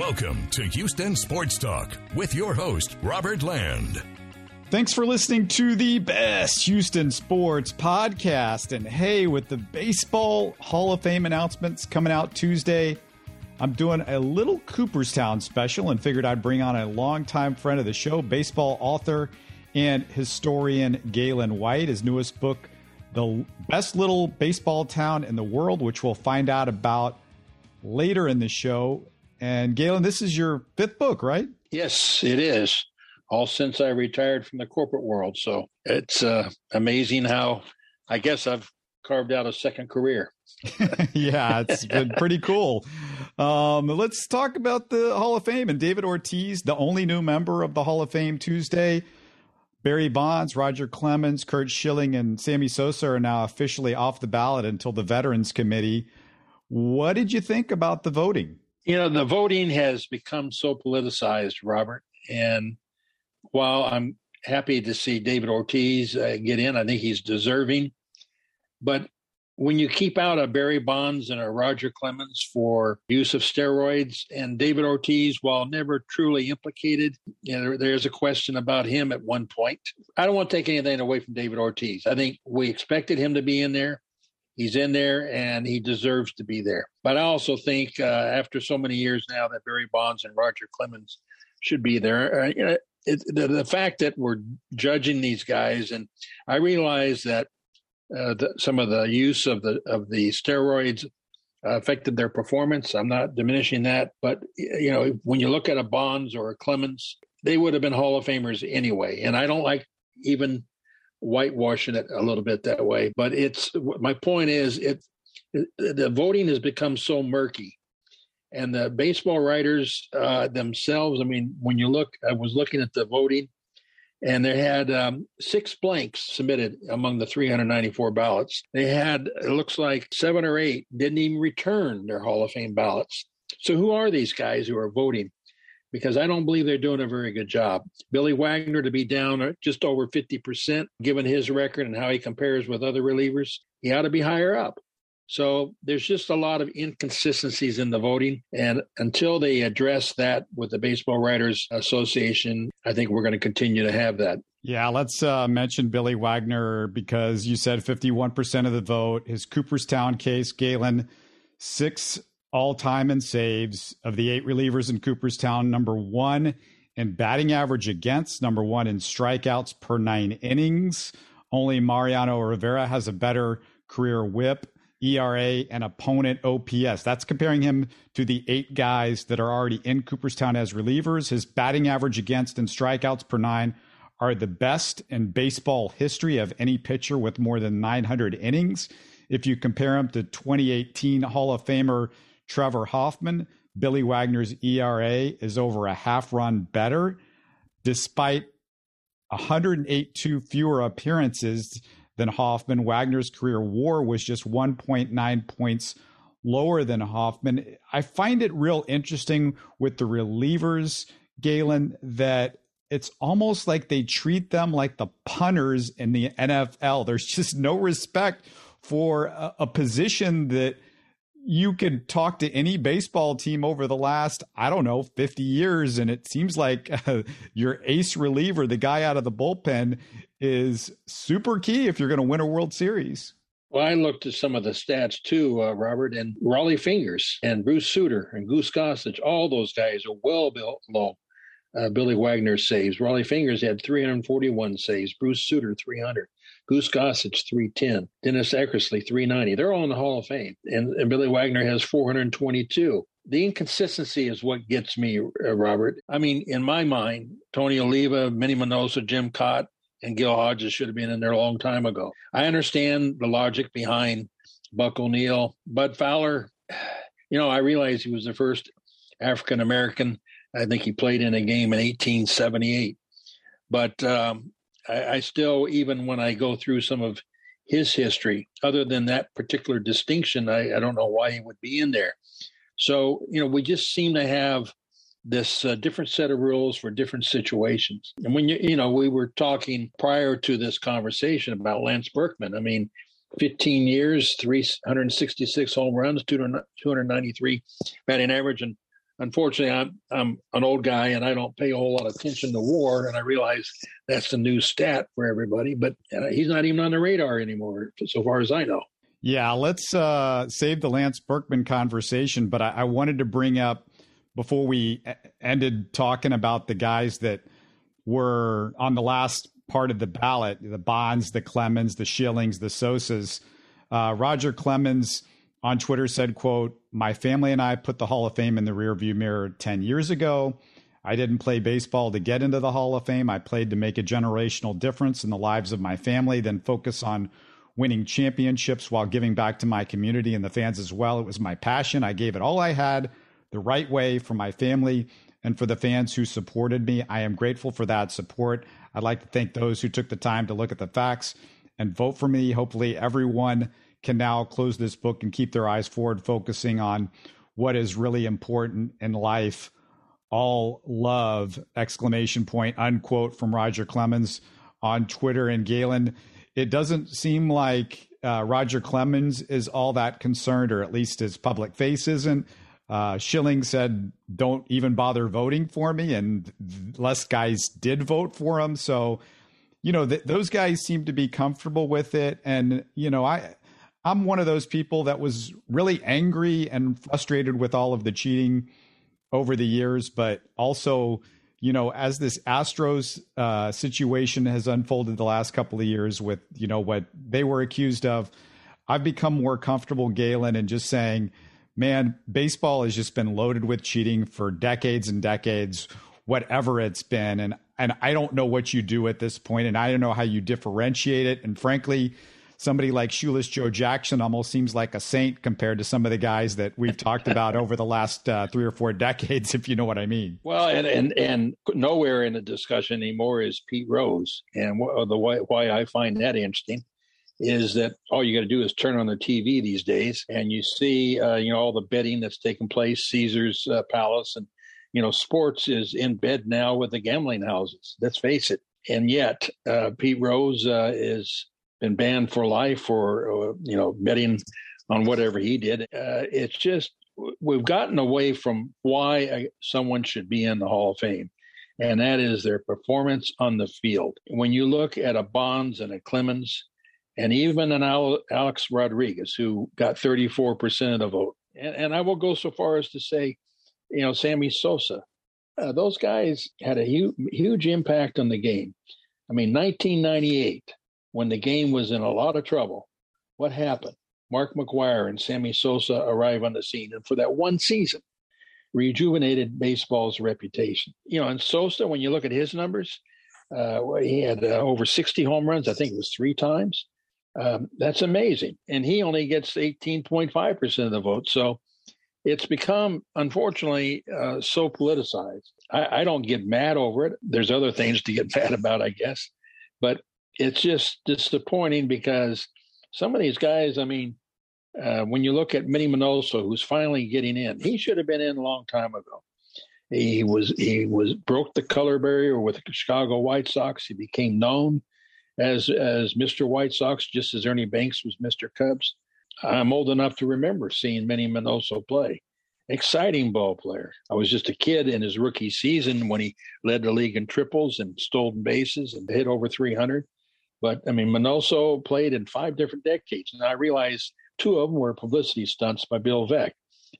Welcome to Houston Sports Talk with your host, Robert Land. Thanks for listening to the best Houston sports podcast. And hey, with the Baseball Hall of Fame announcements coming out Tuesday, I'm doing a little Cooperstown special and figured I'd bring on a longtime friend of the show, baseball author and historian Galen White. His newest book, The Best Little Baseball Town in the World, which we'll find out about later in the show. And Galen, this is your fifth book, right? Yes, it is. All since I retired from the corporate world. So it's uh, amazing how I guess I've carved out a second career. yeah, it's been pretty cool. Um, let's talk about the Hall of Fame and David Ortiz, the only new member of the Hall of Fame Tuesday. Barry Bonds, Roger Clemens, Curt Schilling, and Sammy Sosa are now officially off the ballot until the Veterans Committee. What did you think about the voting? You know, the voting has become so politicized, Robert. And while I'm happy to see David Ortiz uh, get in, I think he's deserving. But when you keep out a Barry Bonds and a Roger Clemens for use of steroids, and David Ortiz, while never truly implicated, you know, there's a question about him at one point. I don't want to take anything away from David Ortiz. I think we expected him to be in there. He's in there and he deserves to be there. But I also think uh, after so many years now that Barry Bonds and Roger Clemens should be there. Uh, it, the, the fact that we're judging these guys, and I realize that uh, the, some of the use of the of the steroids affected their performance. I'm not diminishing that, but you know, when you look at a Bonds or a Clemens, they would have been Hall of Famers anyway. And I don't like even whitewashing it a little bit that way. But it's my point is it, it the voting has become so murky, and the baseball writers uh, themselves. I mean, when you look, I was looking at the voting, and they had um, six blanks submitted among the 394 ballots. They had it looks like seven or eight didn't even return their Hall of Fame ballots. So who are these guys who are voting? Because I don't believe they're doing a very good job. Billy Wagner to be down just over 50%, given his record and how he compares with other relievers, he ought to be higher up. So there's just a lot of inconsistencies in the voting. And until they address that with the Baseball Writers Association, I think we're going to continue to have that. Yeah, let's uh, mention Billy Wagner because you said 51% of the vote. His Cooperstown case, Galen, six all time in saves of the eight relievers in Cooperstown, number one in batting average against, number one in strikeouts per nine innings. Only Mariano Rivera has a better career WHIP, ERA, and opponent OPS. That's comparing him to the eight guys that are already in Cooperstown as relievers. His batting average against and strikeouts per nine are the best in baseball history of any pitcher with more than 900 innings. If you compare him to 2018 Hall of Famer Trevor Hoffman, Billy Wagner's ERA is over a half run better, despite 108 fewer appearances than Hoffman. Wagner's career WAR was just 1.9 points lower than Hoffman. I find it real interesting with the relievers, Galen, that it's almost like they treat them like the punters in the NFL. There's just no respect for a, a position that – you could talk to any baseball team over the last, I don't know, 50 years, and it seems like uh, your ace reliever, the guy out of the bullpen, is super key if you're going to win a World Series. Well, I looked at some of the stats too, uh, Robert, and Rollie Fingers and Bruce Sutter and Goose Gossage, all those guys are well below uh, Billy Wagner's saves. Rollie Fingers had 341 saves, Bruce Sutter 300. Goose Gossage 310, Dennis Eckersley 390. They're all in the Hall of Fame. And, and Billy Wagner has 422. The inconsistency is what gets me, uh, Robert. I mean, in my mind, Tony Oliva, Minnie Minoso, Jim Kaat, and Gil Hodges should have been in there a long time ago. I understand the logic behind Buck O'Neill, Bud Fowler. You know, I realize he was the first African American. I think he played in a game in 1878. But um, I, I still, even when I go through some of his history, other than that particular distinction, I, I don't know why he would be in there. So, you know, we just seem to have this uh, different set of rules for different situations. And when you, you know, we were talking prior to this conversation about Lance Berkman. I mean, 15 years, 366 home runs, 293 batting average, and unfortunately, I'm I'm an old guy and I don't pay a whole lot of attention to WAR, and I realize that's the new stat for everybody. But uh, he's not even on the radar anymore, so far as I know. Yeah, let's uh, save the Lance Berkman conversation, but I, I wanted to bring up before we ended talking about the guys that were on the last part of the ballot the Bonds, the Clemens, the Schillings, the Sosas. Uh, Roger Clemens on Twitter said, quote, My family and I put the Hall of Fame in the rearview mirror 10 years ago. I didn't play baseball to get into the Hall of Fame. I played to make a generational difference in the lives of my family, then focus on winning championships while giving back to my community and the fans as well. It was my passion. I gave it all I had the right way for my family and for the fans who supported me. I am grateful for that support. I'd like to thank those who took the time to look at the facts and vote for me. Hopefully, everyone can now close this book and keep their eyes forward, focusing on what is really important in life. All love! Exclamation point! Unquote from Roger Clemens on Twitter. And Galen, it doesn't seem like uh, Roger Clemens is all that concerned, or at least his public face isn't. Uh, Schilling said, "Don't even bother voting for me," and less guys did vote for him. So, you know, th- those guys seem to be comfortable with it. And you know, I I'm one of those people that was really angry and frustrated with all of the cheating over the years, but also, you know, as this Astros uh, situation has unfolded the last couple of years with you know what they were accused of, I've become more comfortable, Galen, and just saying man, baseball has just been loaded with cheating for decades and decades, whatever it's been. And and I don't know what you do at this point, and I don't know how you differentiate it. And frankly, somebody like Shoeless Joe Jackson almost seems like a saint compared to some of the guys that we've talked about over the last uh, three or four decades, if you know what I mean. Well, and and and nowhere in the discussion anymore is Pete Rose, and the why, why I find that interesting is that all you got to do is turn on the TV these days, and you see, uh, you know, all the betting that's taking place, Caesar's uh, Palace, and you know, sports is in bed now with the gambling houses. Let's face it. And yet, uh, Pete Rose uh, is been banned for life for you know betting on whatever he did. Uh, it's just we've gotten away from why someone should be in the Hall of Fame, and that is their performance on the field. When you look at a Bonds and a Clemens and even an Alex Rodriguez, who got 34% of the vote. And, and, I will go so far as to say, you know, Sammy Sosa, uh, those guys had a huge impact on the game. I mean, 1998, when the game was in a lot of trouble, what happened? Mark McGwire and Sammy Sosa arrive on the scene, and for that one season, rejuvenated baseball's reputation. You know, and Sosa, when you look at his numbers, uh, he had uh, over 60 home runs. I think it was three times. Um, that's amazing. And he only gets 18.5% of the vote. So it's become, unfortunately, uh, so politicized. I, I, don't get mad over it. There's other things to get mad about, I guess. But it's just disappointing because some of these guys, I mean, uh, when you look at Minnie Minoso, who's finally getting in, he should have been in a long time ago. He was he was broke the color barrier with the Chicago White Sox. He became known as as Mr. White Sox, just as Ernie Banks was Mr. Cubs. I'm old enough to remember seeing Minnie Minoso play. Exciting ball player. I was just a kid in his rookie season when he led the league in triples and stolen bases and hit over 300. But I mean, Minoso played in five different decades, and I realized two of them were publicity stunts by Bill Veeck.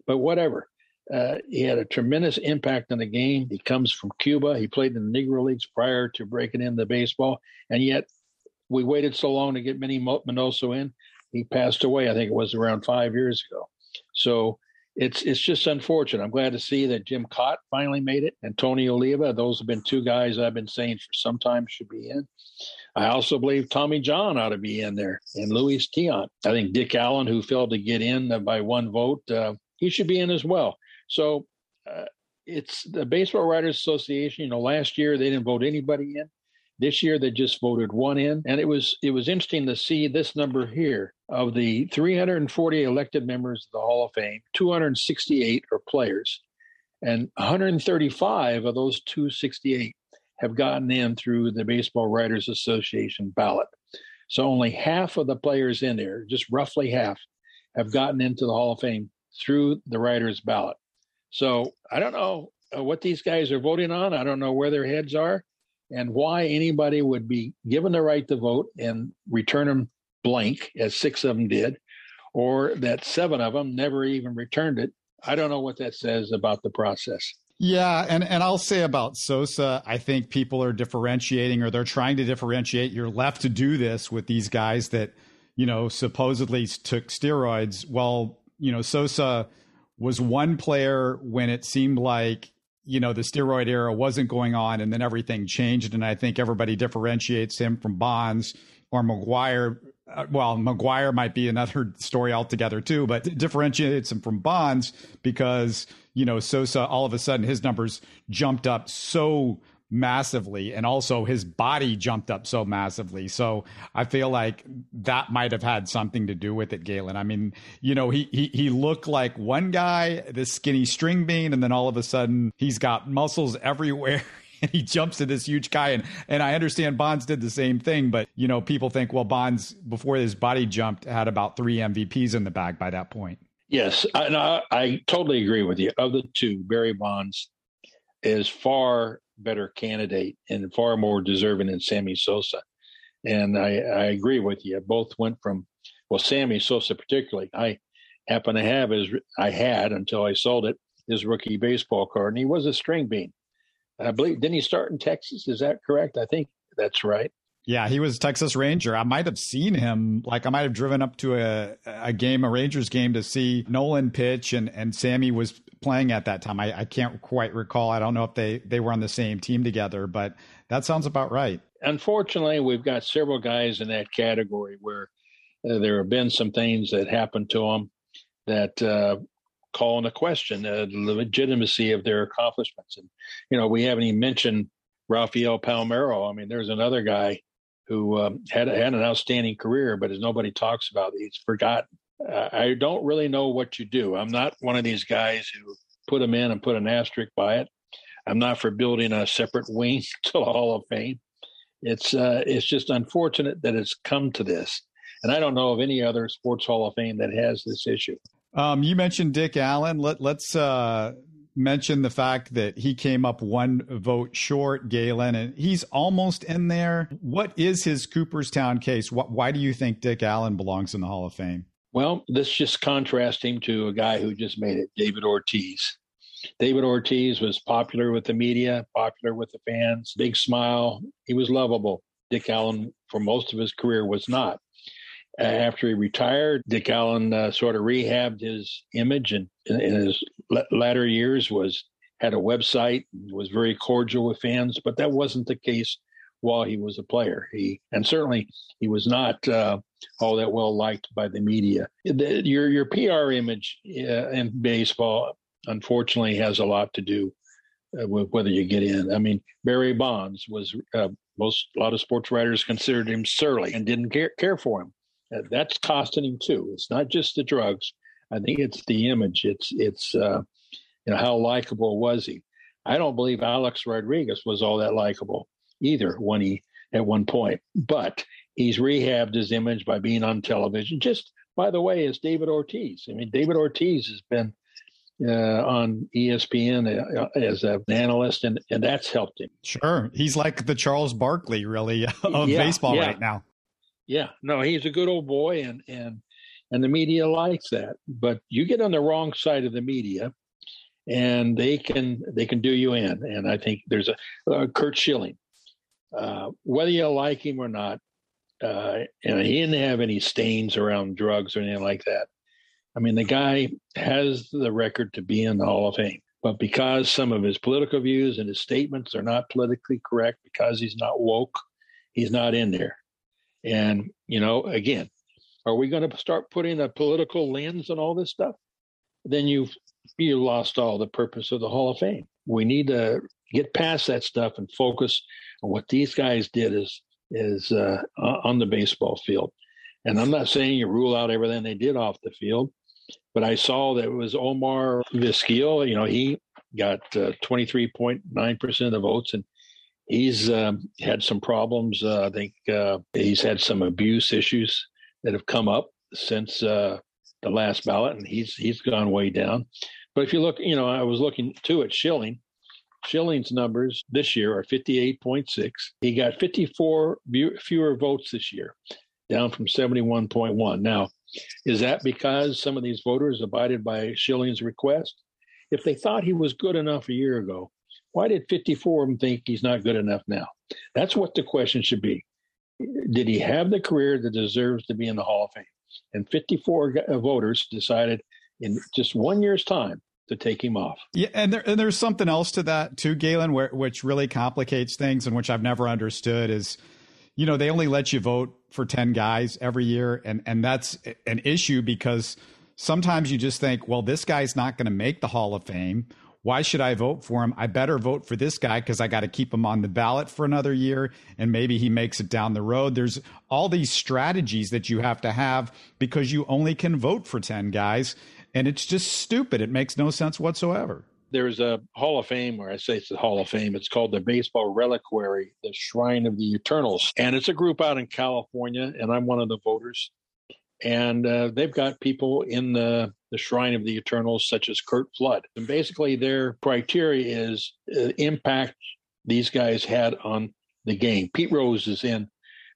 But whatever. Uh, he had a tremendous impact on the game. He comes from Cuba. He played in the Negro Leagues prior to breaking into baseball, and yet we waited so long to get Minnie Minoso in. He passed away. I think it was around five years ago. So it's it's just unfortunate. I'm glad to see that Jim Kaat finally made it, and Tony Oliva. Those have been two guys I've been saying for some time should be in. I also believe Tommy John ought to be in there, and Luis Tiant. I think Dick Allen, who failed to get in by one vote, uh, he should be in as well. So uh, it's the Baseball Writers Association. You know, last year they didn't vote anybody in. This year they just voted one in, and it was it was interesting to see this number here of the 340 elected members of the Hall of Fame. 268 are players, and 135 of those 268 have gotten in through the Baseball Writers Association ballot. So only half of the players in there, just roughly half, have gotten into the Hall of Fame through the writers' ballot. So I don't know uh, what these guys are voting on. I don't know where their heads are and why anybody would be given the right to vote and return them blank, as six of them did, or that seven of them never even returned it. I don't know what that says about the process. Yeah, and and I'll say about Sosa, I think people are differentiating or they're trying to differentiate. You're left to do this with these guys that, you know, supposedly took steroids. Well, you know, Sosa was one player when it seemed like, you know, the steroid era wasn't going on and then everything changed and I think everybody differentiates him from Bonds or McGwire uh, well, McGwire might be another story altogether too, but differentiates him from Bonds because you know Sosa all of a sudden his numbers jumped up so massively and also his body jumped up so massively. So i feel like that might have had something to do with it galen. I mean you know he he, he looked like one guy this skinny string bean and then all of a sudden he's got muscles everywhere and he jumps to this huge guy. And and I understand Bonds did the same thing, but you know, people think, well, Bonds before his body jumped had about three MVPs in the bag by that point. Yes, and I, I totally agree with you. Of the two, Barry Bonds is far better candidate and far more deserving than Sammy Sosa. And I, I agree with you. Both went from well, Sammy Sosa particularly. I happen to have his I had until I sold it his rookie baseball card, and he was a string bean. I believe didn't he start in Texas? Is that correct? I think that's right. Yeah, he was Texas Ranger. I might have seen him. Like I might have driven up to a a game, a Rangers game, to see Nolan pitch, and and Sammy was playing at that time. I, I can't quite recall. I don't know if they they were on the same team together, but that sounds about right. Unfortunately, we've got several guys in that category where uh, there have been some things that happened to them that uh, call into question uh, the legitimacy of their accomplishments. And, you know, we haven't even mentioned Rafael Palmeiro. I mean, there's another guy who um, had, had an outstanding career, but as nobody talks about, he's forgotten. Uh, I don't really know what you do. I'm not one of these guys who put them in and put an asterisk by it. I'm not for building a separate wing to the Hall of Fame. It's uh, it's just unfortunate that it's come to this, and I don't know of any other sports Hall of Fame that has this issue. Um, you mentioned Dick Allen. Let, let's uh, mention the fact that he came up one vote short, Galen, and he's almost in there. What is his Cooperstown case? Why do you think Dick Allen belongs in the Hall of Fame? Well, this just contrasts him to a guy who just made it, David Ortiz. David Ortiz was popular with the media, popular with the fans, big smile. He was lovable. Dick Allen, for most of his career, was not after he retired, Dick Allen uh, sort of rehabbed his image, and in, in his latter years was had a website, was very cordial with fans, but that wasn't the case while he was a player. He and certainly he was not uh, all that well liked by the media. The, your your PR image uh, in baseball, unfortunately, has a lot to do uh, with whether you get in. I mean, Barry Bonds was uh, most a lot of sports writers considered him surly and didn't care care for him. Uh, that's costing him too. It's not just the drugs. I think it's the image. It's it's uh, you know how likable was he? I don't believe Alex Rodriguez was all that likable either when he at one point, but he's rehabbed his image by being on television. Just by the way, is David Ortiz. I mean, David Ortiz has been uh, on ESPN uh, as an analyst, and, and that's helped him. Sure, he's like the Charles Barkley, really, of yeah, baseball yeah. right now yeah, no, he's a good old boy, and and and the media likes that. But you get on the wrong side of the media, and they can they can do you in. And I think there's a uh, Curt Schilling, uh, whether you like him or not, uh, and he didn't have any stains around drugs or anything like that. I mean, the guy has the record to be in the Hall of Fame. But because some of his political views and his statements are not politically correct, because he's not woke, he's not in there. And, you know, again, are we going to start putting a political lens on all this stuff? Then you've you lost all the purpose of the Hall of Fame. We need to get past that stuff and focus on what these guys did is is uh, on the baseball field. And I'm not saying you rule out everything they did off the field, but I saw that it was Omar Vizquel. You know, he got uh, 23.9% of the votes, and he's um, had some problems. Uh, I think uh, he's had some abuse issues that have come up since uh, the last ballot, and he's he's gone way down. But if you look, you know, I was looking too at Schilling. Schilling's numbers this year are 58.6. He got 54 fewer votes this year, down from 71.1. Now, is that because some of these voters abided by Schilling's request? If they thought he was good enough a year ago, why did 54 of them think he's not good enough now? That's what the question should be. Did he have the career that deserves to be in the Hall of Fame? And 54 uh, voters decided in just one year's time to take him off. Yeah, and, there, and there's something else to that too, Galen, where, which really complicates things and which I've never understood is, you know, they only let you vote for 10 guys every year. And, and that's an issue because sometimes you just think, well, this guy's not going to make the Hall of Fame why should I vote for him? I better vote for this guy because I got to keep him on the ballot for another year and maybe he makes it down the road. There's all these strategies that you have to have because you only can vote for 10 guys. And it's just stupid. It makes no sense whatsoever. There's a Hall of Fame, or I say it's the Hall of Fame. It's called the Baseball Reliquary, the Shrine of the Eternals. And it's a group out in California, and I'm one of the voters and uh, they've got people in the the Shrine of the Eternals, such as Curt Flood. And basically, their criteria is uh, impact these guys had on the game. Pete Rose is in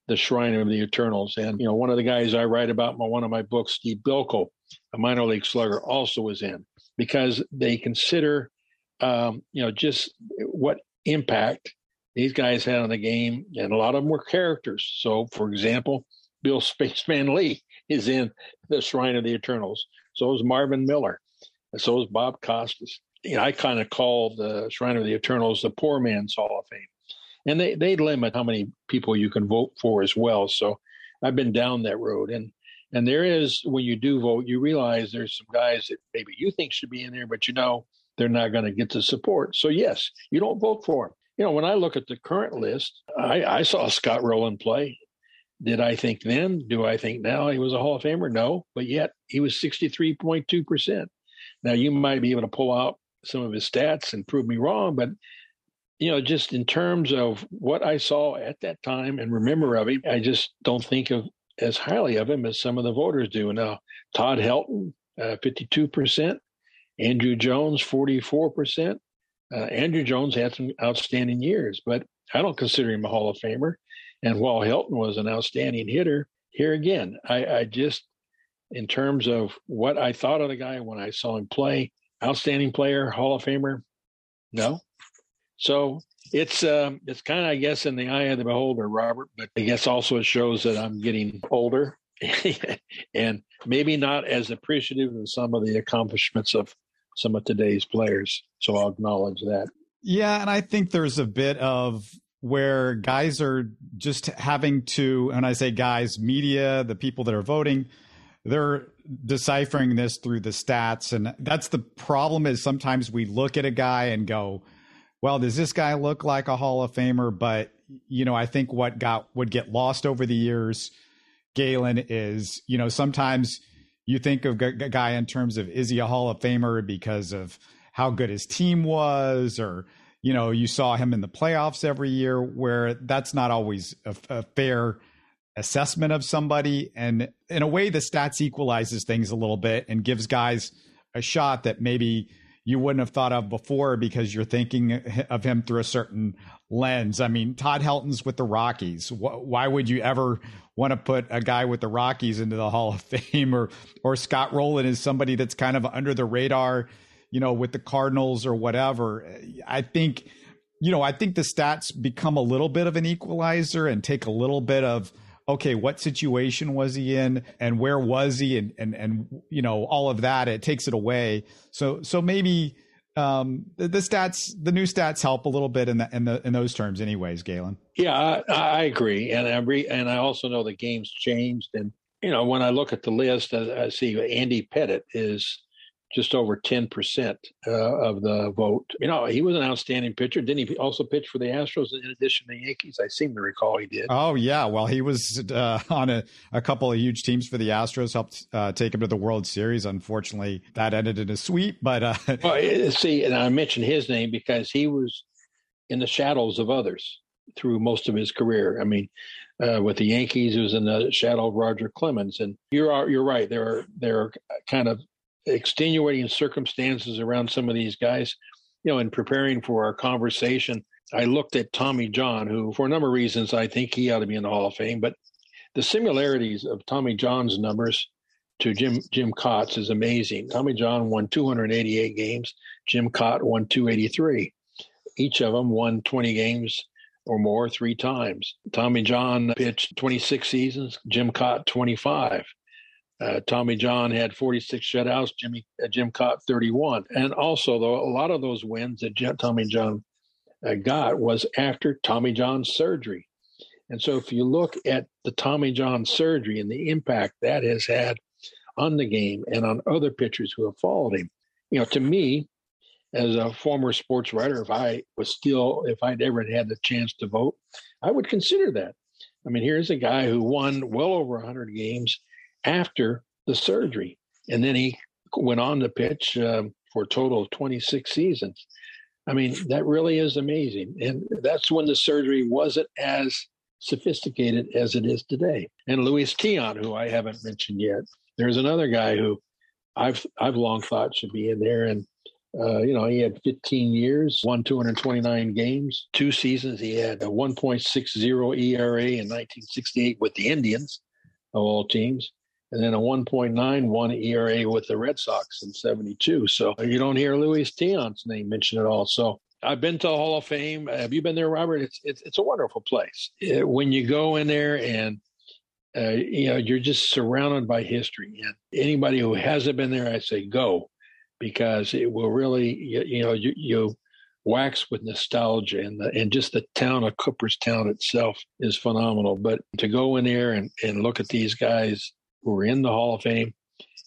the Shrine of the Eternals, and you know one of the guys I write about in one of my books, Steve Bilko, a minor league slugger, also is in because they consider, um, you know, just what impact these guys had on the game, and a lot of them were characters. So, for example, Bill Spaceman Lee is in the Shrine of the Eternals. So is Marvin Miller. And so is Bob Costas. You know, I kind of call the Shrine of the Eternals the poor man's Hall of Fame. And they, they limit how many people you can vote for as well. So I've been down that road. And and there is when you do vote, you realize there's some guys that maybe you think should be in there, but you know they're not going to get the support. So yes, you don't vote for them. You know, when I look at the current list, I, I saw Scott Rolen play. Did I think then? Do I think now he was a Hall of Famer? No, but yet he was 63.2%. Now, you might be able to pull out some of his stats and prove me wrong, but you know, just in terms of what I saw at that time and remember of him, I just don't think of as highly of him as some of the voters do. Now, Todd Helton, uh, 52%, Andruw Jones, 44%. Uh, Andruw Jones had some outstanding years, but I don't consider him a Hall of Famer. And while Helton was an outstanding hitter, here again, I, I just, in terms of what I thought of the guy when I saw him play, outstanding player, Hall of Famer, no. So it's um, it's kind of I guess in the eye of the beholder, Robert. But I guess also it shows that I'm getting older and maybe not as appreciative of some of the accomplishments of some of today's players. So I'll acknowledge that. Yeah, and I think there's a bit of where guys are just having to, and I say guys, media, the people that are voting, they're deciphering this through the stats. And that's the problem is sometimes we look at a guy and go, well, does this guy look like a Hall of Famer? But, you know, I think what got would get lost over the years, Galen, is, you know, sometimes you think of a guy in terms of is he a Hall of Famer because of how good his team was or you know, you saw him in the playoffs every year, where that's not always a, a fair assessment of somebody. And in a way, the stats equalizes things a little bit and gives guys a shot that maybe you wouldn't have thought of before because you're thinking of him through a certain lens. I mean, Todd Helton's with the Rockies. Why would you ever want to put a guy with the Rockies into the Hall of Fame or or Scott Rolen is somebody that's kind of under the radar you know, with the Cardinals or whatever. I think, you know, I think the stats become a little bit of an equalizer and take a little bit of, okay, what situation was he in and where was he and, and, and, you know, all of that, it takes it away. So, so maybe, um, the, the, stats, the new stats help a little bit in the, in the, in those terms anyways, Galen. Yeah, I, I agree. And I re, and I also know the game's changed. And, you know, when I look at the list, I, I see Andy Pettitte is just over 10% uh, of the vote. You know, he was an outstanding pitcher. Didn't he also pitch for the Astros in addition to the Yankees? I seem to recall he did. Oh, yeah. Well, he was uh, on a, a, couple of huge teams for the Astros, helped uh, take him to the World Series. Unfortunately, that ended in a sweep. But uh, well, see, and I mentioned his name because he was in the shadows of others through most of his career. I mean, uh, with the Yankees, he was in the shadow of Roger Clemens, and you're you're right. There are there are kind of extenuating circumstances around some of these guys. You know, in preparing for our conversation, I looked at Tommy John, who, for a number of reasons, I think he ought to be in the Hall of Fame. But the similarities of Tommy John's numbers to Jim Jim Kaat's is amazing. Tommy John won 288 games. Jim Kaat won 283. Each of them won 20 games or more three times. Tommy John pitched 26 seasons. Jim Kaat 25. Uh, Tommy John had 46 shutouts. Jimmy uh, Jim Kaat 31. And also, though, a lot of those wins that Tommy John uh, got was after Tommy John's surgery. And so, if you look at the Tommy John surgery and the impact that has had on the game and on other pitchers who have followed him, you know, to me, as a former sports writer, if I was still, if I'd ever had the chance to vote, I would consider that. I mean, here's a guy who won well over 100 games after the surgery, and then he went on to pitch um, for a total of 26 seasons. I mean, that really is amazing. And that's when the surgery wasn't as sophisticated as it is today. And Luis Tiant, who I haven't mentioned yet, there's another guy who I've I've long thought should be in there. And uh, you know, he had 15 years, won 229 games, two seasons. He had a 1.60 ERA in 1968 with the Indians, of all teams and then a 1.91 ERA with the Red Sox in 72. So you don't hear Luis Tiant's name mentioned at all. So I've been to the Hall of Fame. Have you been there, Robert? It's it's, it's a wonderful place. It, when you go in there and uh, you know you're just surrounded by history. And anybody who hasn't been there, I say go because it will really you, you know you, you wax with nostalgia and the, and just the town of Cooperstown itself is phenomenal. But to go in there and, and look at these guys who are in the Hall of Fame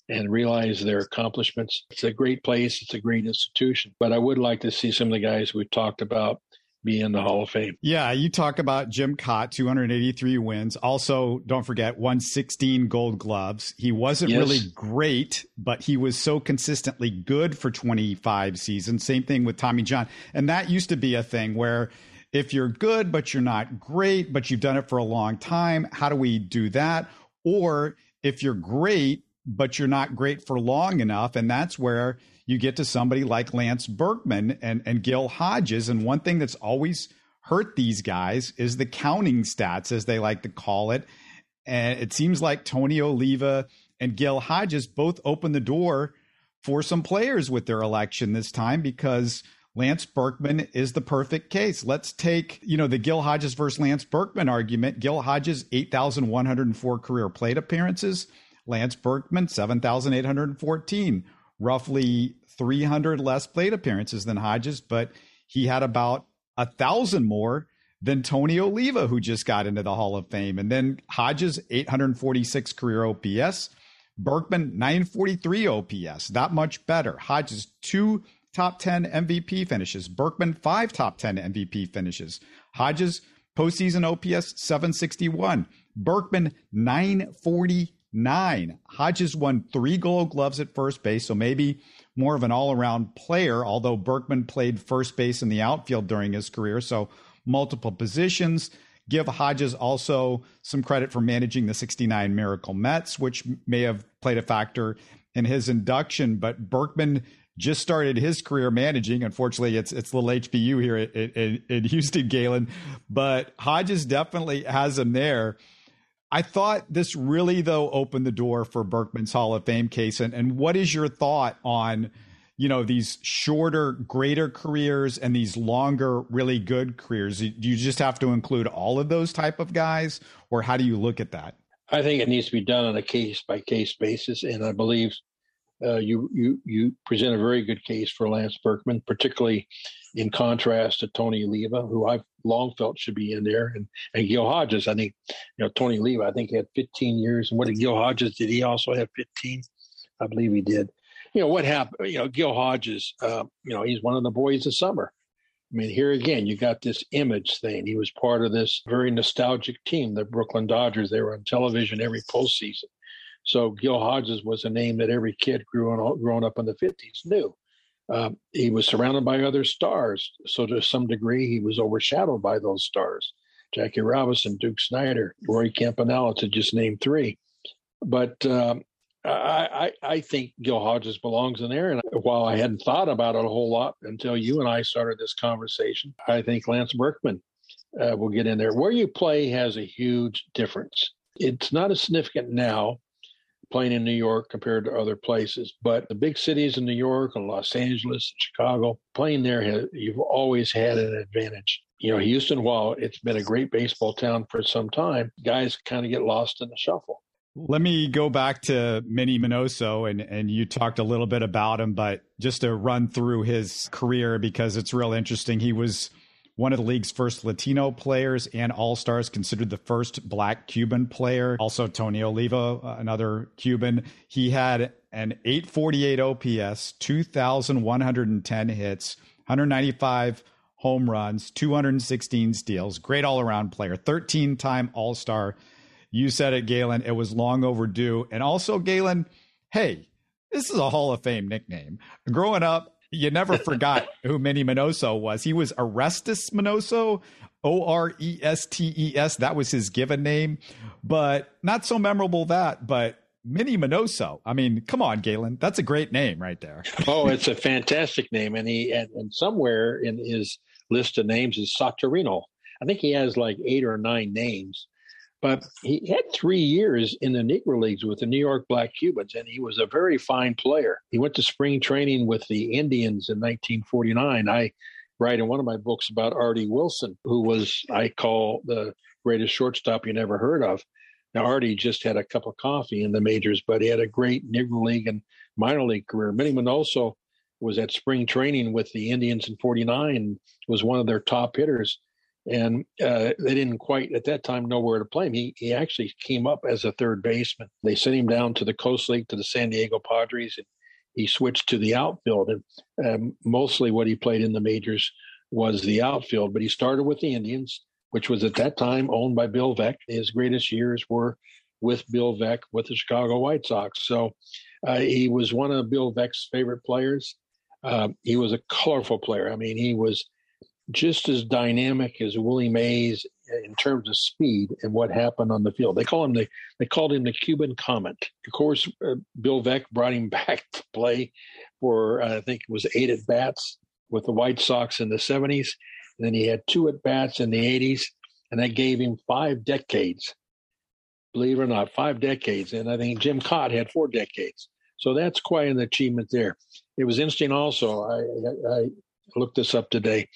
and realize their accomplishments. It's a great place. It's a great institution. But I would like to see some of the guys we've talked about be in the Hall of Fame. Yeah, you talk about Jim Kaat, 283 wins. Also, don't forget, won 16 gold gloves. He wasn't yes. really great, but he was so consistently good for 25 seasons. Same thing with Tommy John. And that used to be a thing where if you're good, but you're not great, but you've done it for a long time, how do we do that? Or if you're great, but you're not great for long enough. And that's where you get to somebody like Lance Berkman and, and Gil Hodges. And one thing that's always hurt these guys is the counting stats, as they like to call it. And it seems like Tony Oliva and Gil Hodges both opened the door for some players with their election this time because Lance Berkman is the perfect case. Let's take, you know, the Gil Hodges versus Lance Berkman argument. Gil Hodges, 8,104 career plate appearances. Lance Berkman, 7,814. Roughly 300 less plate appearances than Hodges, but he had about a thousand more than Tony Oliva, who just got into the Hall of Fame. And then Hodges, 846 career OPS. Berkman, 943 OPS. That much better. Hodges, two top 10 MVP finishes. Berkman, five top 10 MVP finishes. Hodges, postseason OPS 761. Berkman, 949. Hodges won three gold gloves at first base, so maybe more of an all around player, although Berkman played first base in the outfield during his career, so multiple positions. Give Hodges also some credit for managing the 69 Miracle Mets, which may have played a factor in his induction, but Berkman just started his career managing. Unfortunately, it's it's little HBU here in, in Houston, Galen, but Hodges definitely has him there. I thought this really though opened the door for Berkman's Hall of Fame case. And, and what is your thought on, you know, these shorter, greater careers and these longer, really good careers? Do you just have to include all of those type of guys, or how do you look at that? I think it needs to be done on a case by case basis, and I believe uh, you you you present a very good case for Lance Berkman, particularly in contrast to Tony Oliva, who I've long felt should be in there, and and Gil Hodges. I think you know Tony Oliva. I think he had 15 years, and what did Gil Hodges? Did he also have 15? I believe he did. You know what happened? You know Gil Hodges. Uh, you know he's one of the boys of summer. I mean, here again, you got this image thing. He was part of this very nostalgic team, the Brooklyn Dodgers. They were on television every postseason. So Gil Hodges was a name that every kid growing growing up in the 50s knew. Um, he was surrounded by other stars, so to some degree, he was overshadowed by those stars. Jackie Robinson, Duke Snider, Roy Campanella, to just name three. But um, I, I, I think Gil Hodges belongs in there. And while I hadn't thought about it a whole lot until you and I started this conversation, I think Lance Berkman uh, will get in there. Where you play has a huge difference. It's not as significant now playing in New York compared to other places, but the big cities in New York and Los Angeles, and Chicago, playing there, you've always had an advantage. You know, Houston, while it's been a great baseball town for some time, guys kind of get lost in the shuffle. Let me go back to Minnie Minoso, and, and you talked a little bit about him, but just to run through his career because it's real interesting. He was one of the league's first Latino players and All Stars, considered the first Black Cuban player. Also, Tony Oliva, uh, another Cuban. He had an 848 OPS, 2,110 hits, 195 home runs, 216 steals. Great all around player, 13 time All Star you said it, Galen. It was long overdue. And also, Galen, hey, this is a Hall of Fame nickname. Growing up, you never forgot who Minnie Minoso was. He was Orestes Minoso, O R E S T E S. That was his given name, but not so memorable that. But Minnie Minoso. I mean, come on, Galen. That's a great name right there. oh, it's a fantastic name. And he, and, and somewhere in his list of names is Saturnino. I think he has like eight or nine names. But he had three years in the Negro Leagues with the New York Black Cubans, and he was a very fine player. He went to spring training with the Indians in 1949. I write in one of my books about Artie Wilson, who was, I call, the greatest shortstop you never heard of. Now, Artie just had a cup of coffee in the majors, but he had a great Negro League and minor league career. Minnie Minoso was at spring training with the Indians in 49, was one of their top hitters and uh, they didn't quite at that time know where to play him. He he actually came up as a third baseman. They sent him down to the Coast League to the San Diego Padres, and he switched to the outfield. And um, mostly what he played in the majors was the outfield. But he started with the Indians, which was at that time owned by Bill Veeck. His greatest years were with Bill Veeck with the Chicago White Sox. So uh, he was one of Bill Veeck's favorite players. Uh, he was a colorful player. I mean, he was just as dynamic as Willie Mays in terms of speed and what happened on the field. They call him the they called him the Cuban Comet. Of course, uh, Bill Veeck brought him back to play for uh, I think it was eight at bats with the White Sox in the '70s. And then he had two at bats in the '80s, and that gave him five decades. Believe it or not, five decades. And I think Jim Kaat had four decades. So that's quite an achievement there. It was interesting also. I, I, I looked this up today.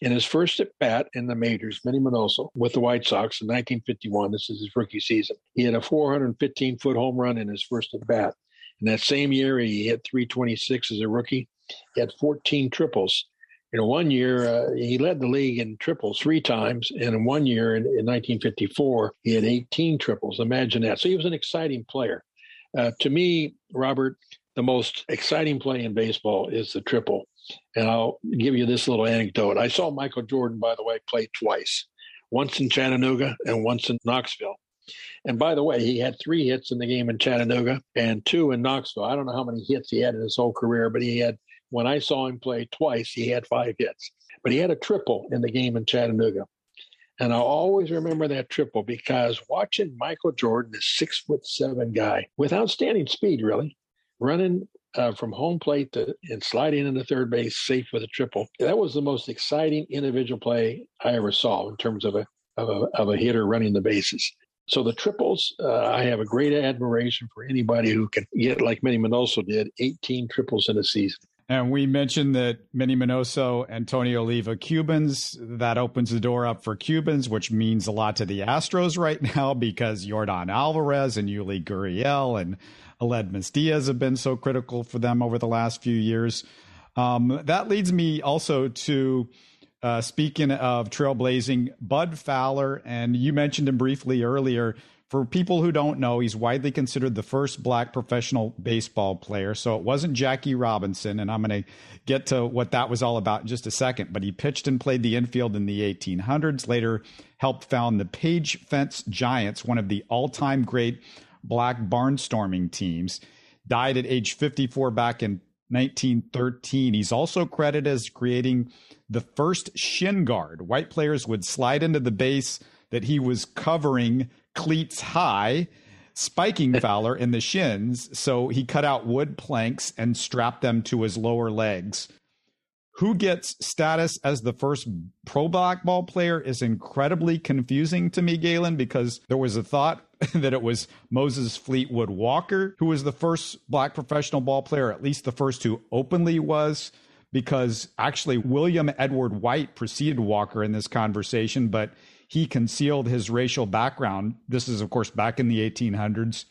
In his first at bat in the majors, Minnie Minoso with the White Sox in 1951, this is his rookie season, he had a 415 foot home run in his first at bat. In that same year, he hit 326 as a rookie. He had 14 triples. You know, one year uh, he led the league in triples three times, and in one year in, in 1954 he had 18 triples. Imagine that. So he was an exciting player. Uh, to me, Robert, the most exciting play in baseball is the triple. And I'll give you this little anecdote. I saw Michael Jordan, by the way, play twice once in Chattanooga and once in Knoxville. And by the way, he had three hits in the game in Chattanooga and two in Knoxville. I don't know how many hits he had in his whole career, but he had, when I saw him play twice, he had five hits. But he had a triple in the game in Chattanooga. And I'll always remember that triple because watching Michael Jordan, this six foot seven guy with outstanding speed, really, running uh, from home plate to and sliding into third base safe with a triple. That was the most exciting individual play I ever saw in terms of a of a, of a hitter running the bases. So the triples, uh, I have a great admiration for anybody who can get like Minnie Minoso did, 18 triples in a season. And we mentioned that Minnie Minoso and Tony Oliva Cubans. That opens the door up for Cubans, which means a lot to the Astros right now because Yordan Alvarez and Yuli Gurriel and Aledmys Diaz have been so critical for them over the last few years. Um, that leads me also to uh, speaking of trailblazing, Bud Fowler, and you mentioned him briefly earlier. For people who don't know, he's widely considered the first black professional baseball player. So it wasn't Jackie Robinson, and I'm going to get to what that was all about in just a second. But he pitched and played the infield in the 1800s, later helped found the Page Fence Giants, one of the all time great black barnstorming teams. Died at age 54 back in 1913. He's also credited as creating the first shin guard. White players would slide into the base that he was covering cleats high. spiking Fowler in the shins. So he cut out wood planks and strapped them to his lower legs. Who gets status as the first pro blackball player is incredibly confusing to me, Galen, because there was a thought that it was Moses Fleetwood Walker who was the first black professional ball player, at least the first who openly was because actually William Edward White preceded Walker in this conversation, but he concealed his racial background. This is, of course, back in the 1800s.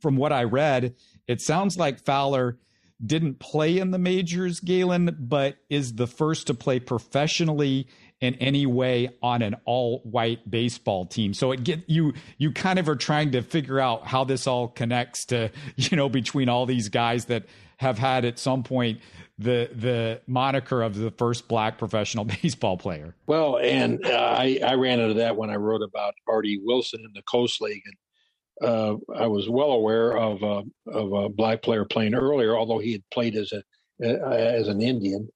From what I read, it sounds like Fowler didn't play in the majors, Galen, but is the first to play professionally in any way on an all white baseball team. So it get you you kind of are trying to figure out how this all connects to, you know, between all these guys that have had at some point the the moniker of the first black professional baseball player. Well, and uh, I I ran into that when I wrote about Artie Wilson in the Coast League, and uh, I was well aware of uh, of a black player playing earlier, although he had played as a uh, as an Indian.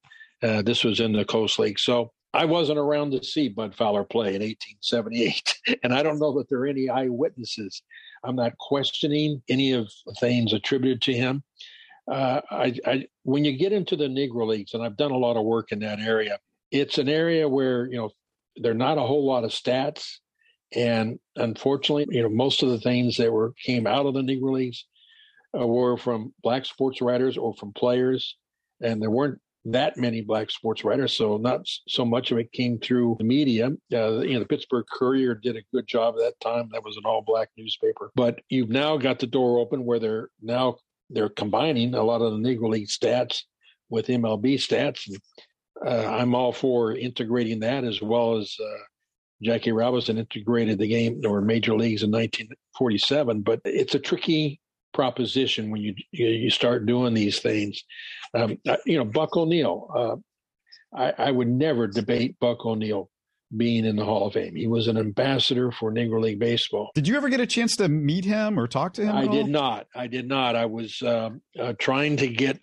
Uh, this was in the Coast League, so I wasn't around to see Bud Fowler play in 1878, and I don't know that there are any eyewitnesses. I'm not questioning any of the things attributed to him uh, I, I, when you get into the Negro Leagues, and I've done a lot of work in that area, it's an area where you know there are not a whole lot of stats, and unfortunately, you know most of the things that were came out of the Negro Leagues uh, were from black sports writers or from players, and there weren't that many black sports writers, so not so much of it came through the media. Uh, you know, the Pittsburgh Courier did a good job at that time. That was an all-black newspaper, but you've now got the door open where they're now they're combining a lot of the Negro League stats with MLB stats. Uh, I'm all for integrating that as well as uh, Jackie Robinson integrated the game or major leagues in 1947. But it's a tricky proposition when you you start doing these things. Um, you know, Buck O'Neil. Uh, I, I, would never debate Buck O'Neil being in the Hall of Fame. He was an ambassador for Negro League Baseball. Did you ever get a chance to meet him or talk to him? I did not. I did not. I was um, uh, trying to get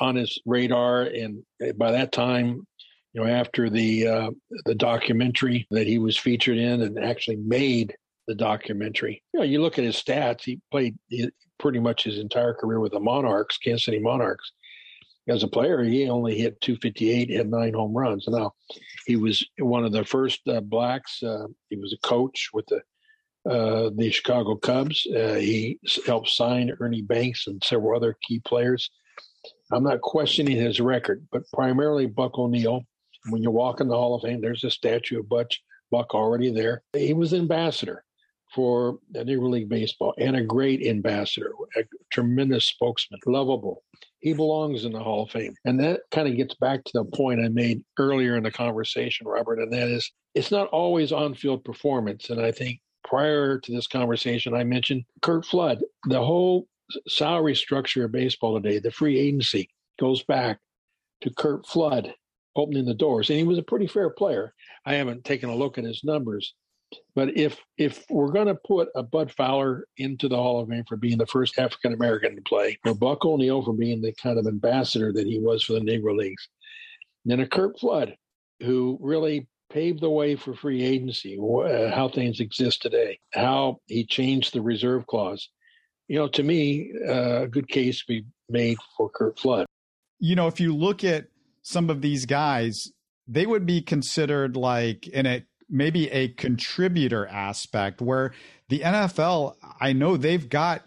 on his radar, and by that time, you know, after the uh, the documentary that he was featured in and actually made the documentary, you know, you look at his stats. He played pretty much his entire career with the Monarchs, Kansas City Monarchs as a player, he only hit 258, had nine home runs. Now, he was one of the first uh, blacks. Uh, he was a coach with the uh, the Chicago Cubs. Uh, he helped sign Ernie Banks and several other key players. I'm not questioning his record, but primarily Buck O'Neil. When you walk in the Hall of Fame, there's a statue of Butch Buck already there. He was ambassador for the Negro League Baseball and a great ambassador, a tremendous spokesman, lovable. He belongs in the Hall of Fame. And that kind of gets back to the point I made earlier in the conversation, Robert, and that is it's not always on field performance. And I think prior to this conversation, I mentioned Curt Flood. The whole salary structure of baseball today, the free agency, goes back to Curt Flood opening the doors. And he was a pretty fair player. I haven't taken a look at his numbers, but if if we're going to put a Bud Fowler into the Hall of Fame for being the first African American to play, or Buck O'Neil for being the kind of ambassador that he was for the Negro Leagues, then a Curt Flood, who really paved the way for free agency, uh, how things exist today, how he changed the reserve clause. You know, to me, uh, a good case be made for Curt Flood. You know, if you look at some of these guys, they would be considered like in a maybe a contributor aspect where the NFL, I know they've got,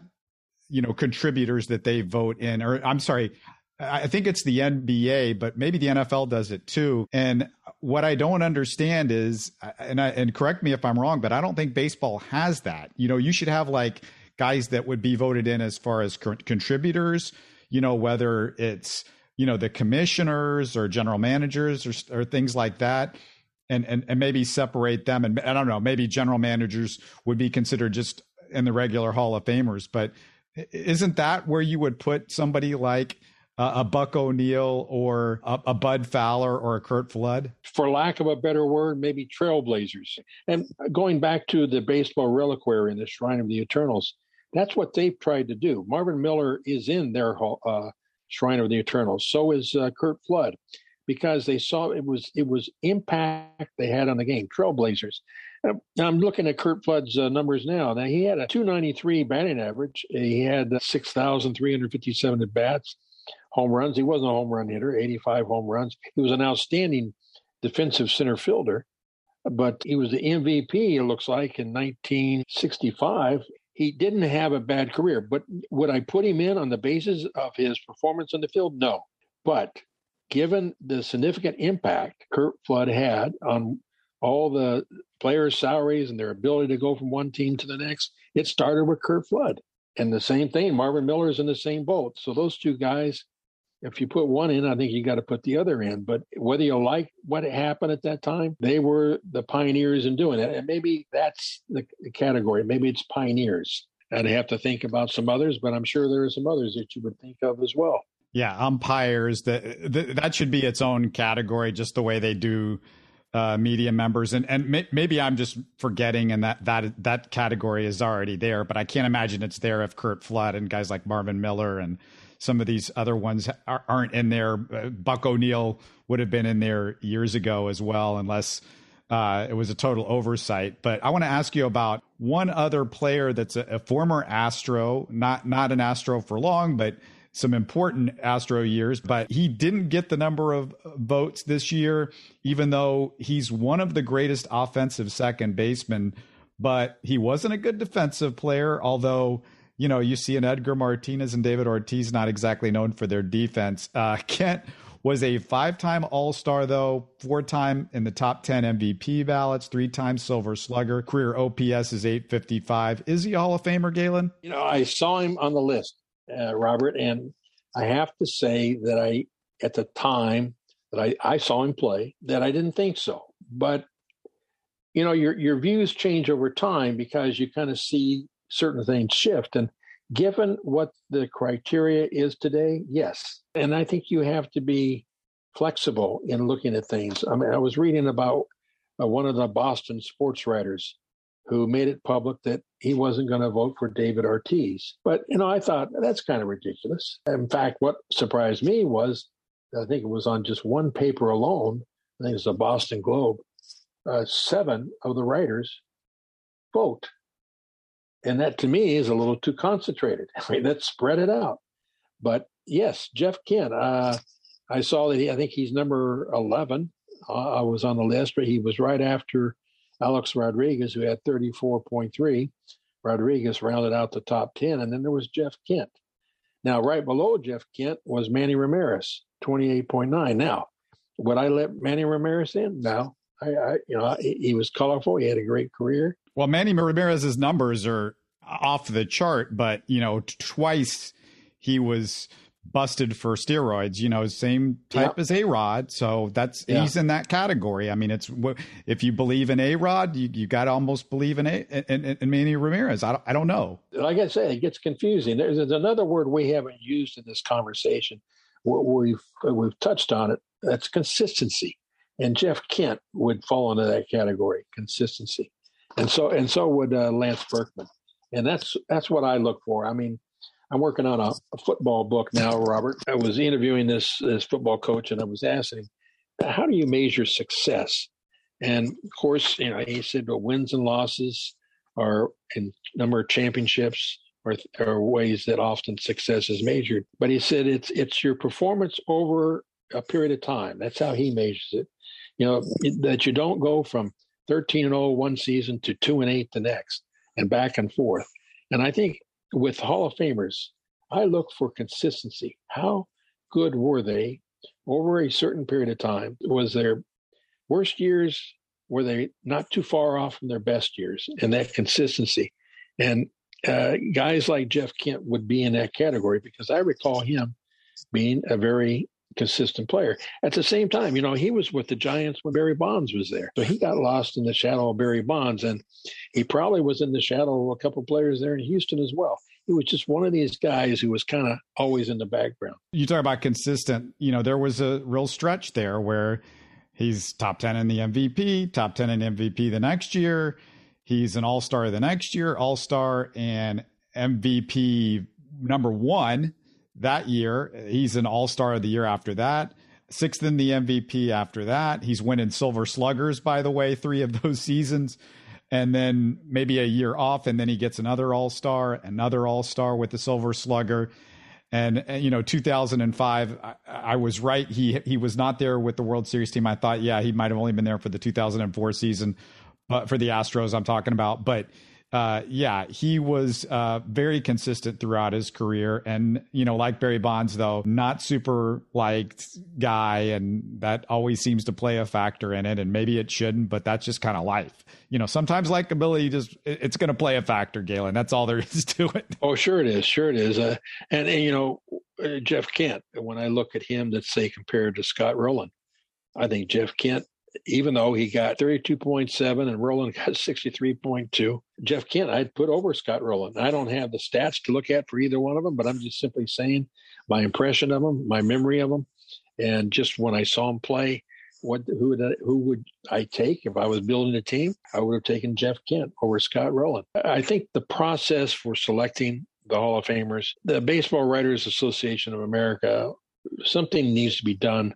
you know, contributors that they vote in, or I'm sorry, I think it's the NBA, but maybe the NFL does it too. And what I don't understand is, and I, and correct me if I'm wrong, but I don't think baseball has that. You know, you should have like guys that would be voted in as far as contributors. You know, whether it's you know the commissioners or general managers or, or things like that and, and, and maybe separate them. And I don't know, maybe general managers would be considered just in the regular Hall of Famers. But isn't that where you would put somebody like uh, a Buck O'Neil or a, a, Bud Fowler or a Curt Flood? For lack of a better word, maybe trailblazers. And going back to the baseball reliquary in the Shrine of the Eternals, that's what they've tried to do. Marvin Miller is in their uh, Shrine of the Eternals. So is uh, Curt Flood because they saw it was it was impact they had on the game. Trailblazers. I'm looking at Curt Flood's uh, numbers now. Now he had a 293 batting average. He had 6,357 at bats, home runs. He wasn't a home run hitter, 85 home runs. He was an outstanding defensive center fielder, but he was the MVP. It looks like in 1965. He didn't have a bad career, but would I put him in on the basis of his performance on the field? No. But given the significant impact Curt Flood had on all the players' salaries and their ability to go from one team to the next, it started with Curt Flood. And the same thing, Marvin Miller's in the same boat. So those two guys, if you put one in, I think you got to put the other in. But whether you like what happened at that time, they were the pioneers in doing it. And maybe that's the, the category. Maybe it's pioneers. I'd have to think about some others, but I'm sure there are some others that you would think of as well. Yeah, umpires that that should be its own category, just the way they do uh, media members, and and may, maybe I'm just forgetting, and that that that category is already there. But I can't imagine it's there if Curt Flood and guys like Marvin Miller and some of these other ones aren't in there. Uh, Buck O'Neil would have been in there years ago as well, unless uh, it was a total oversight. But I want to ask you about one other player that's a, a former Astro, not not an Astro for long, but some important Astro years, but he didn't get the number of votes this year, even though he's one of the greatest offensive second basemen. But he wasn't a good defensive player, although, you know, you see an Edgar Martinez and David Ortiz not exactly known for their defense. Uh, Kent was a five time All Star, though, four time in the top 10 MVP ballots, three times Silver Slugger. Career OPS is 855. Is he Hall of Famer, Galen? You know, I saw him on the list uh, Robert. And I have to say that I, at the time that I, I saw him play, that I didn't think so. But you know, your your views change over time because you kind of see certain things shift. And given what the criteria is today, yes. And I think you have to be flexible in looking at things. I mean, I was reading about uh, one of the Boston sports writers who made it public that he wasn't going to vote for David Ortiz. But, you know, I thought that's kind of ridiculous. In fact, what surprised me was I think it was on just one paper alone, I think it's the Boston Globe, uh, seven of the writers vote. And that to me is a little too concentrated. I mean, let's spread it out. But yes, Jeff Kent, uh, I saw that he, I think he's number 11. Uh, I was on the list, but he was right after Alex Rodriguez, who had 34.3. Rodriguez rounded out the top 10. And then there was Jeff Kent. Now, right below Jeff Kent was Manny Ramirez, 28.9. Now, would I let Manny Ramirez in? No. I, I you know, he, he was colorful. He had a great career. Well, Manny Ramirez's numbers are off the chart, but, you know, twice he was – busted for steroids, you know, same type yep. as A Rod. So that's yeah. he's in that category. I mean, it's if you believe in A Rod, you, you got to almost believe in a in, in, in Manny Ramirez. I don't, I don't know. Like I said, it gets confusing. There's, there's another word we haven't used in this conversation. We've we've touched on it. That's consistency, and Jeff Kent would fall into that category, consistency, and so and so would uh, Lance Berkman, and that's that's what I look for. I mean I'm working on a, a, football book now, Robert. I was interviewing this this football coach, and I was asking, "How do you measure success?" And of course, you know, he said, "Well, wins and losses are in number of championships are, are ways that often success is measured." But he said it's it's your performance over a period of time. That's how he measures it. You know, that you don't go from 13 and 0 one season to 2 and 8 the next, and back and forth. And I think with Hall of Famers, I look for consistency. How good were they over a certain period of time? Was their worst years, were they not too far off from their best years? And that consistency. And uh, guys like Jeff Kent would be in that category because I recall him being a very consistent player. At the same time, you know, he was with the Giants when Barry Bonds was there. So he got lost in the shadow of Barry Bonds, and he probably was in the shadow of a couple players there in Houston as well. He was just one of these guys who was kind of always in the background. You talk about consistent. You know, there was a real stretch there where he's top 10 in the MVP, top 10 in MVP the next year. He's an all star the next year, all star and MVP number one that year. He's an all star of the year after that. Sixth in the MVP after that. He's winning silver sluggers, by the way, three of those seasons. And then maybe a year off, and then he gets another All Star, another All Star with the Silver Slugger. And, and, you know, 2005, I, I, was right. He he was not there with the World Series team. I thought, yeah, he might have only been there for the 2004 season, but for the Astros, I'm talking about. But uh, yeah, he was uh, very consistent throughout his career. And, you know, like Barry Bonds, though, not super liked guy. And that always seems to play a factor in it. And maybe it shouldn't, but that's just kind of life. You know, sometimes likability just, it's going to play a factor, Galen. That's all there is to it. Oh, sure it is. Sure it is. Uh, and, and, you know, uh, Jeff Kent, when I look at him, let's say compared to Scott Rolen, I think Jeff Kent even though he got 32.7 and Rolen got 63.2. Jeff Kent, I'd put over Scott Rolen. I don't have the stats to look at for either one of them, but I'm just simply saying my impression of him, my memory of him, and just when I saw him play, what who would I, who would I take if I was building a team? I would have taken Jeff Kent over Scott Rolen. I think the process for selecting the Hall of Famers, the Baseball Writers Association of America, something needs to be done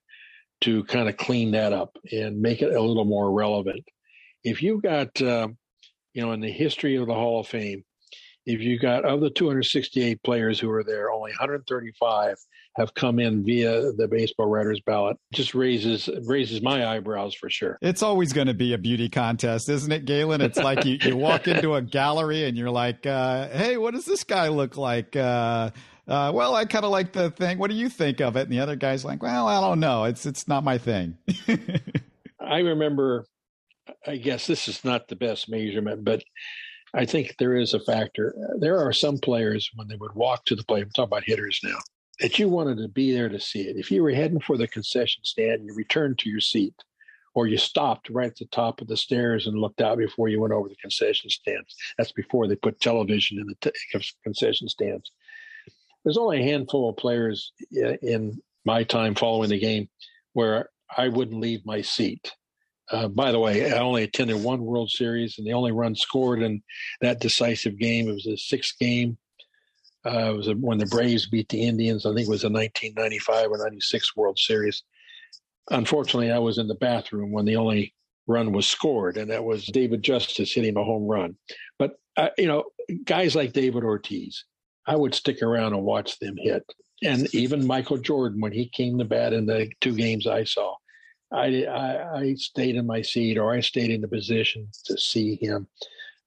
to kind of clean that up and make it a little more relevant. If you've got, uh, you know, in the history of the Hall of Fame, if you got of the 268 players who are there, only 135 have come in via the baseball writers ballot. Just raises raises my eyebrows for sure. It's always going to be a beauty contest, isn't it, Galen? It's like you, you walk into a gallery and you're like, uh, "Hey, what does this guy look like?" Uh, uh, well, I kind of like the thing. What do you think of it? And the other guy's like, well, I don't know. It's it's not my thing. I remember. I guess this is not the best measurement, but I think there is a factor. There are some players when they would walk to the plate. I'm talking about hitters now. That you wanted to be there to see it. If you were heading for the concession stand, you returned to your seat, or you stopped right at the top of the stairs and looked out before you went over the concession stands. That's before they put television in the t- concession stands there's only a handful of players in my time following the game where I wouldn't leave my seat. Uh, by the way, I only attended one World Series, and the only run scored in that decisive game it was a sixth game. Uh, it was when the Braves beat the Indians. I think it was a 1995 or 96 World Series. Unfortunately, I was in the bathroom when the only run was scored, and that was David Justice hitting a home run. But uh, you know, guys like David Ortiz, I would stick around and watch them hit. And even Michael Jordan, when he came to bat in the two games I saw, I, I, I stayed in my seat or I stayed in the position to see him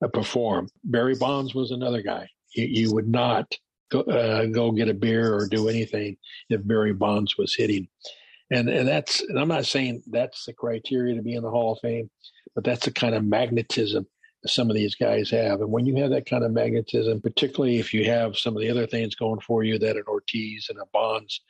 uh, perform. Barry Bonds was another guy. You, you would not go, uh, go get a beer or do anything if Barry Bonds was hitting. And, and that's, and I'm not saying that's the criteria to be in the Hall of Fame, but that's the kind of magnetism some of these guys have. And when you have that kind of magnetism, particularly if you have some of the other things going for you that an Ortiz and a Bonds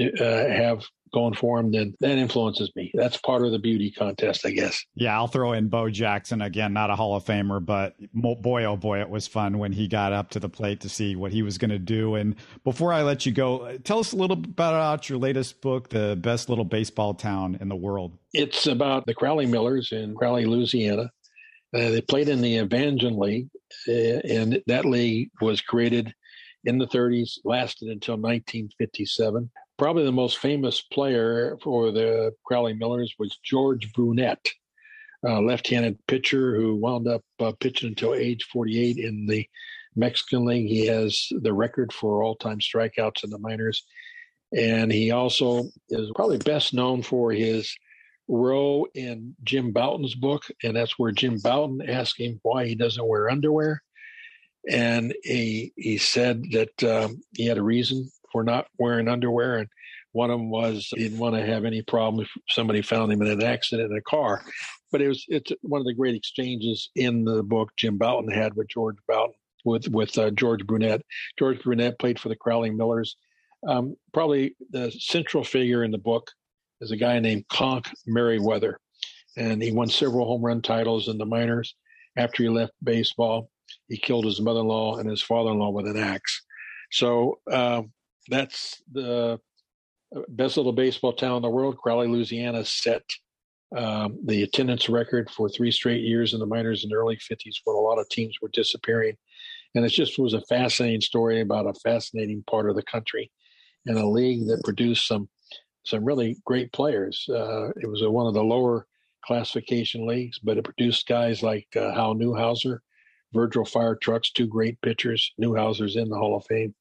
uh, have going for them, then that influences me. That's part of the beauty contest, I guess. Yeah, I'll throw in Bo Jackson again, not a Hall of Famer, but boy, oh boy, it was fun when he got up to the plate to see what he was going to do. And before I let you go, tell us a little bit about your latest book, The Best Little Baseball Town in the World. It's about the Crowley Millers in Crowley, Louisiana. Uh, they played in the Evangeline League, uh, and that league was created in the 30s, lasted until 1957. Probably the most famous player for the Crowley Millers was George Brunet, a left-handed pitcher who wound up uh, pitching until age 48 in the Mexican League. He has the record for all-time strikeouts in the minors, and he also is probably best known for his row in Jim Bouton's book, and that's where Jim Bouton asked him why he doesn't wear underwear, and he he said that um, he had a reason for not wearing underwear, and one of them was he didn't want to have any problem if somebody found him in an accident in a car. But it was it's one of the great exchanges in the book Jim Bouton had with George Bouton with with uh, George Brunet. George Brunet played for the Crowley Millers. Um, probably the central figure in the book is a guy named Conk Meriwether, and he won several home run titles in the minors. After he left baseball, he killed his mother-in-law and his father-in-law with an axe. So uh, that's the best little baseball town in the world. Crowley, Louisiana, set um, the attendance record for three straight years in the minors in the early 50s when a lot of teams were disappearing. And it just was a fascinating story about a fascinating part of the country and a league that produced some some really great players. Uh, it was a, one of the lower classification leagues, but it produced guys like uh, Hal Newhouser, Virgil Fire Trucks, two great pitchers. Newhouser's in the Hall of Fame.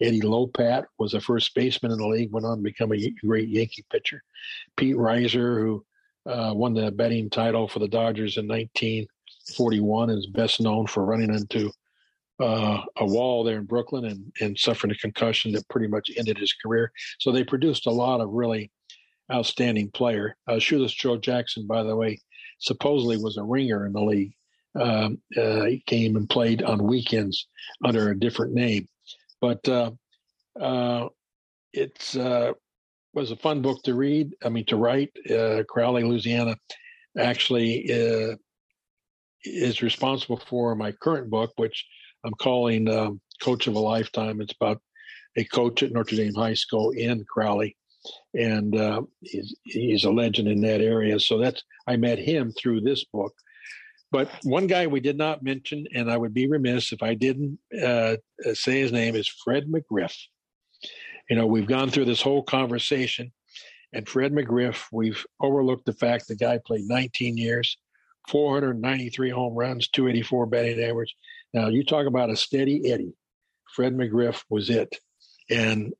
Eddie Lopat was the first baseman in the league, went on to become a great Yankee pitcher. Pete Reiser, who uh, won the betting title for the Dodgers in 1941, is best known for running into uh, a wall there in Brooklyn and, and suffering a concussion that pretty much ended his career. So they produced a lot of really outstanding player. Uh, Shoeless Joe Jackson, by the way, supposedly was a ringer in the league. Um, uh, he came and played on weekends under a different name, but uh, uh, it's uh, was a fun book to read. I mean, to write. Uh, Crowley, Louisiana, actually uh, is responsible for my current book, which I'm calling um, "Coach of a Lifetime." It's about a coach at Notre Dame High School in Crowley and uh, he's, he's a legend in that area. So that's I met him through this book. But one guy we did not mention, and I would be remiss if I didn't uh, say his name, is Fred McGriff. You know, we've gone through this whole conversation, and Fred McGriff, we've overlooked the fact the guy played 19 years, 493 home runs, 284 batting average. Now, you talk about a steady Eddie. Fred McGriff was it. And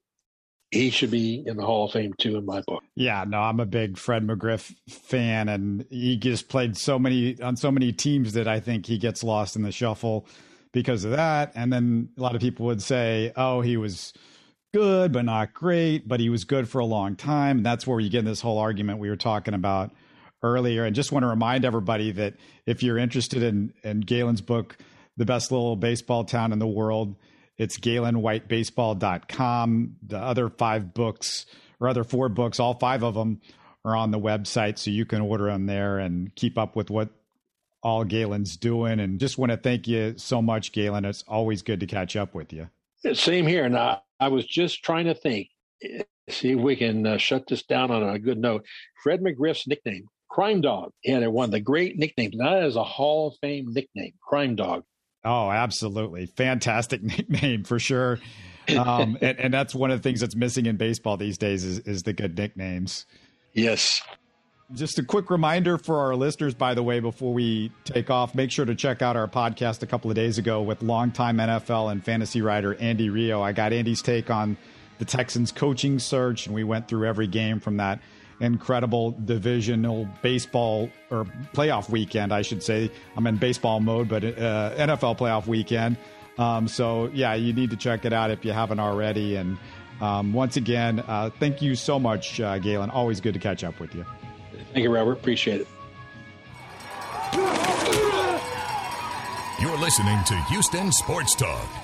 he should be in the Hall of Fame too, in my book. Yeah, no, I'm a big Fred McGriff fan, and he just played so many on so many teams that I think he gets lost in the shuffle because of that. And then a lot of people would say, "Oh, he was good, but not great, but he was good for a long time." And that's where you get in this whole argument we were talking about earlier. And just want to remind everybody that if you're interested in in Galen's book, "The Best Little Baseball Town in the World." It's GalenWhiteBaseball.com. The other five books, or other four books, all five of them are on the website, so you can order them there and keep up with what all Galen's doing. And just want to thank you so much, Galen. It's always good to catch up with you. Same here. Now, I was just trying to think, see if we can uh, shut this down on a good note. Fred McGriff's nickname, Crime Dog. Had one of the great nicknames. Now that is a Hall of Fame nickname, Crime Dog. Oh, absolutely. Fantastic nickname for sure. Um, and, and, that's one of the things that's missing in baseball these days is, is the good nicknames. Yes. Just a quick reminder for our listeners, by the way, before we take off, make sure to check out our podcast a couple of days ago with longtime NFL and fantasy writer Andy Rio. I got Andy's take on the Texans coaching search, and we went through every game from that incredible divisional baseball or playoff weekend, I should say. I'm in baseball mode, but uh, NFL playoff weekend. Um, so, yeah, you need to check it out if you haven't already. And um, once again, uh, thank you so much, uh, Galen. Always good to catch up with you. Thank you, Robert. Appreciate it. You're listening to Houston Sports Talk.